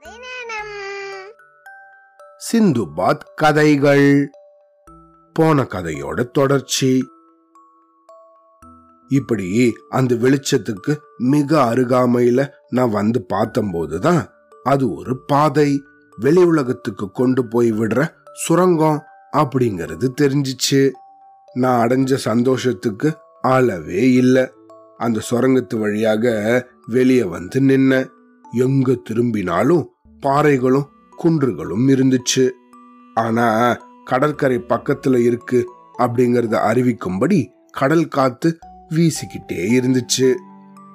கதை நேரம் சிந்துபாத் கதைகள். போன கதையோட தொடர்ச்சி. இப்படி அந்த வெளிச்சத்துக்கு மிக அருகாமையில நான் வந்து பார்த்தம்போதுதான் அது ஒரு பாதை. வெளி உலகத்துக்கு கொண்டு போய் விடுற சுரங்கம் அப்படிங்கிறது தெரிஞ்சிச்சு. நான் அடைஞ்ச சந்தோஷத்துக்கு அளவே இல்லை. அந்த சுரங்கத்து வழியாக வெளியே வந்து நின்ன எங்க திரும்பினாலும் பாறைகளும் குன்றுகளும் இருந்துச்சு. ஆனா கடற்கரை பக்கத்துல இருக்கு அப்படிங்கறத அறிவிக்கும்படி கடல் காத்து வீசிக்கிட்டே இருந்துச்சு.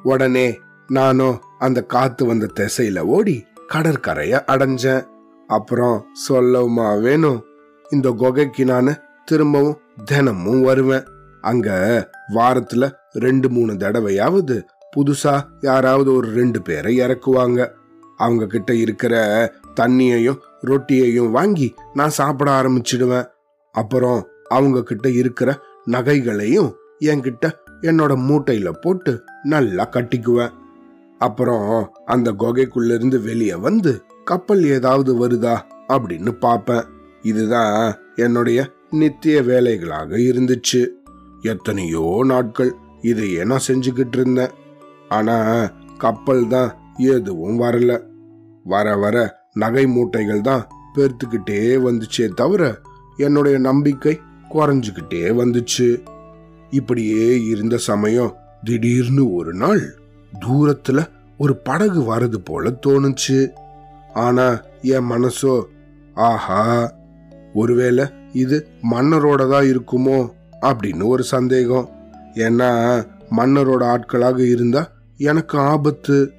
உடனே நானும் அந்த காத்து வந்த திசையில ஓடி கடற்கரைய அடைஞ்சேன். அப்புறம் சொல்லவுமா வேணும் இந்த குகைக்கு நான் திரும்பவும் தினமும் வருவேன். அங்க வாரத்துல ரெண்டு மூணு தடவையாவது புதுசா யாராவது ஒரு ரெண்டு பேரை இறக்குவாங்க. அவங்க கிட்ட இருக்கிற தண்ணியையும் ரொட்டியையும் வாங்கி நான் சாப்பிட ஆரம்பிச்சிடுவேன். அப்புறம் அவங்க கிட்ட இருக்கிற நகைகளையும் என்கிட்ட என்னோட மூட்டையில போட்டு நல்லா கட்டிக்குவேன். அப்புறம் அந்த குகைக்குள்ள இருந்து வெளியே வந்து கப்பல் ஏதாவது வருதா அப்படின்னு பார்ப்பேன். இதுதான் என்னுடைய நித்திய வேலைகளாக இருந்துச்சு. எத்தனையோ நாட்கள் இதையே நான் செஞ்சுக்கிட்டு இருந்தேன். ஆனா கப்பல் தான் எதுவும் வரல. வர வர நகை மூட்டைகள் தான் பெருத்துக்கிட்டே வந்துச்சே தவிர என்னுடைய நம்பிக்கை குறைஞ்சுக்கிட்டே வந்துச்சு. இப்படியே இருந்த சமயம் திடீர்னு ஒரு நாள் தூரத்துல ஒரு படகு வரது போல தோணுச்சு. ஆனா என் மனசோ ஆஹா ஒருவேளை இது மன்னரோட தான் இருக்குமோ? அப்படின்னு ஒரு சந்தேகம். ஏன்னா மன்னரோட ஆட்களாக இருந்தா எனக்கு ஆபத்து.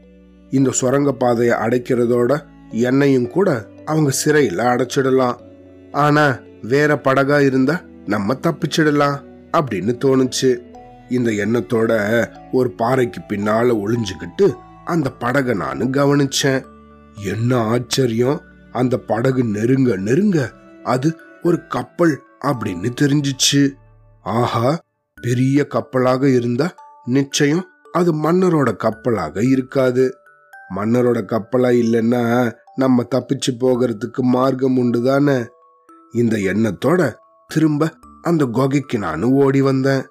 இந்த சுரங்க பாதையை அடைக்கிறதோட என்னையும் கூட அவங்க சிறையில் அடைச்சிடலாம். ஆனா வேற படகா இருந்தா நம்ம தப்பிச்சிடலாம் அப்படின்னு தோணுச்சு. இந்த எண்ணத்தோட ஒரு பாறைக்கு பின்னால ஒளிஞ்சுக்கிட்டு அந்த படகை நான் கவனிச்சேன். என்ன ஆச்சரியம். அந்த படகு நெருங்க நெருங்க அது ஒரு கப்பல் அப்படின்னு தெரிஞ்சிச்சு. ஆஹா பெரிய கப்பலாக இருந்தா நிச்சயம் அது மன்னரோட கப்பலாக இருக்காது. மன்னரோட கப்பலா இல்லைன்னா நம்ம தப்பிச்சு போகிறதுக்கு மார்க்கம் உண்டு தானே இந்த எண்ணத்தோட திரும்ப அந்த குகைக்கு நான் ஓடி வந்தேன்.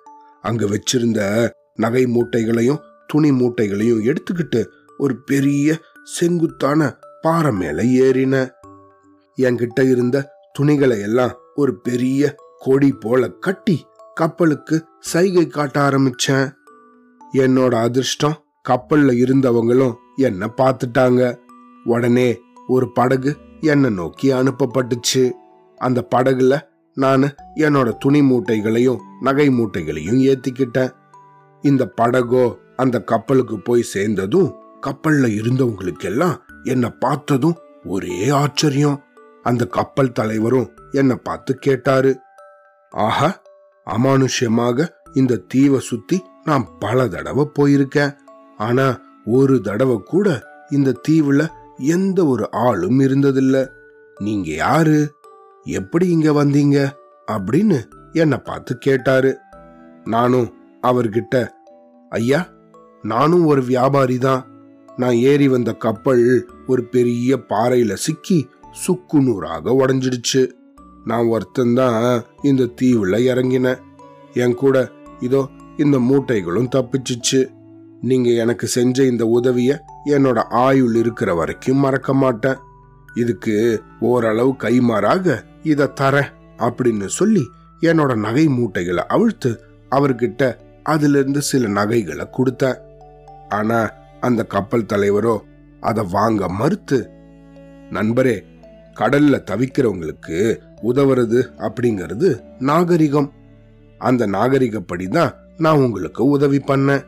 அங்க வச்சிருந்த நகை மூட்டைகளையும் துணி மூட்டைகளையும் எடுத்துக்கிட்டு ஒரு பெரிய செங்குத்தான பாறை மேல ஏறின என்கிட்ட இருந்த துணிகளை எல்லாம் ஒரு பெரிய கொடி போல கட்டி கப்பலுக்கு சைகை காட்ட ஆரம்பிச்சேன். என்னோட அதிர்ஷ்டம் கப்பல்ல இருந்தவங்களும் என்ன பார்த்துட்டாங்க. உடனே ஒரு படகு என்னை நோக்கி அனுப்பப்பட்டுச்சு. அந்த படகுல நான் என்னோட துணி மூட்டைகளையும் நகை மூட்டைகளையும் ஏத்திக்கிட்டேன். இந்த படகோ அந்த கப்பலுக்கு போய் சேர்ந்ததும் கப்பல்ல இருந்தவங்களுக்கெல்லாம் என்னை பார்த்ததும் ஒரே ஆச்சரியம். அந்த கப்பல் தலைவரும் என்னை பார்த்து கேட்டாரு. ஆஹா அமானுஷ்யமாக இந்த தீவை சுத்தி நான் பல தடவை போயிருக்கேன். ஆனா ஒரு தடவை கூட இந்த தீவுல எந்த ஒரு ஆளும் இருந்ததில்ல. நீங்க யாரு? எப்படி இங்க வந்தீங்க? அப்படின்னு என்னை பார்த்து கேட்டாரு. நானும் அவர்கிட்ட ஐயா நானும் ஒரு வியாபாரி தான். நான் ஏறி வந்த கப்பல் ஒரு பெரிய பாறையில சிக்கி சுக்கு நூறாக உடஞ்சிடுச்சு. நான் ஒருத்தந்தான் இந்த தீவுல இறங்கினேன். என் கூட இதோ இந்த மூட்டைகளும் தப்பிச்சிச்சு. நீங்க எனக்கு செஞ்ச இந்த உதவிய என்னோட ஆயுள் இருக்கிற வரைக்கும் மறக்க மாட்டேன். இதுக்கு ஓரளவு கைமாறாக இத தர அப்படின்னு சொல்லி என்னோட நகை மூட்டைகளை அவிழ்த்து அவர்கிட்ட அதுல இருந்து சில நகைகளை கொடுத்தேன். ஆனா அந்த கப்பல் தலைவரோ அதை வாங்க மறுத்து நண்பரே கடல்ல தவிக்கிறவங்களுக்கு உதவுறது அப்படிங்கிறது நாகரிகம். அந்த நாகரிகப்படி தான் நான் உங்களுக்கு உதவி பண்ணேன்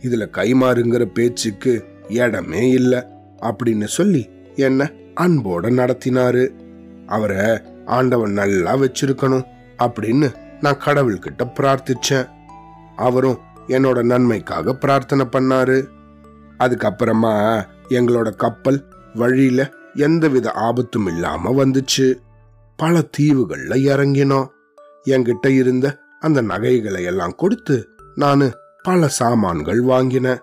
இதுல கைமாறுங்கிற பேச்சுக்கு இடமே இல்லை. அப்படின்னு சொல்லி என்ன அன்போட நடத்தினாரு. அவரை ஆண்டவன் நல்லா வச்சிருக்கணும் அப்படின்னு நான் கடவுள்கிட்ட பிரார்த்திச்சேன். அவரும் என்னோட நன்மைக்காக பிரார்த்தனை பண்ணாரு. அதுக்கப்புறமா எங்களோட கப்பல் வழியில எந்தவித ஆபத்தும் இல்லாம வந்துச்சு. பல தீவுகள்ல இறங்கினோம். என்கிட்ட இருந்த அந்த நகைகளை எல்லாம் கொடுத்து நான் பல சாமான்கள் வாங்கினேன்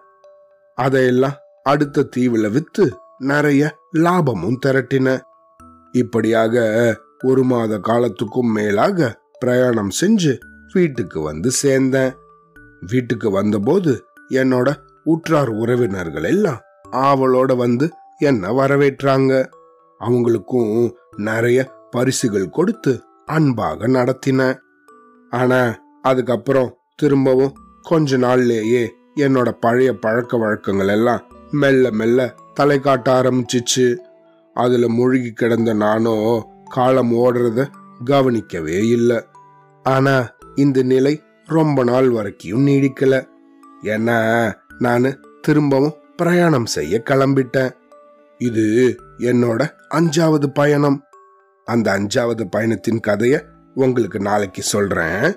அதையெல்லாம் அடுத்த தீவுல வித்து நிறைய லாபமும் திரட்டின. இப்படியாக ஒரு மாத காலத்துக்கும் மேலாக பிரயாணம் செஞ்சு வீட்டுக்கு வந்து சேர்ந்தேன். வீட்டுக்கு வந்தபோது என்னோட உற்றார் உறவினர்கள் எல்லாம் ஆவலோட வந்து என்ன வரவேற்றாங்க. அவங்களுக்கும் நிறைய பரிசுகள் கொடுத்து அன்பாக நடத்தின. ஆனா அதுக்கப்புறம் திரும்பவும் கொஞ்ச நாள்லேயே என்னோட பழைய பழக்க வழக்கங்கள் எல்லாம் மெல்ல மெல்ல தலை காட்ட ஆரம்பிச்சிச்சு. அதுல மூழ்கி கிடந்த நானோ காலம் ஓடுறத கவனிக்கவே இல்லை. ஆனா இந்த நிலை ரொம்ப நாள் வரைக்கும் நீடிக்கல. ஏன்னா நான் திரும்பவும் பிரயாணம் செய்ய கிளம்பிட்டேன். இது என்னோட அஞ்சாவது பயணம். அந்த அஞ்சாவது பயணத்தின் கதைய உங்களுக்கு நாளைக்கு சொல்றேன்.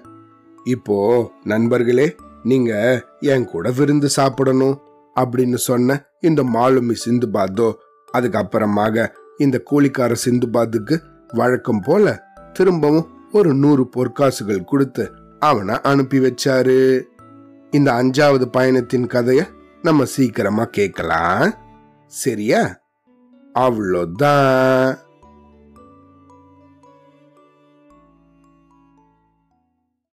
இப்போ நண்பர்களே நீங்க என் கூட விருந்து சாப்பிடணும் அப்படின்னு சொன்ன இந்த மாலுமி சிந்துபாத்தோ அதுக்கப்புறமாக இந்த கூலிக்கார சிந்துபாத்துக்கு வழக்கம் போல திரும்பவும் ஒரு நூறு பொற்காசுகள் கொடுத்து அவனை அனுப்பி வச்சாரு. இந்த அஞ்சாவது பயணத்தின் கதைய நம்ம சீக்கிரமா கேட்கலாம். சரியா? அவ்வளோதான்.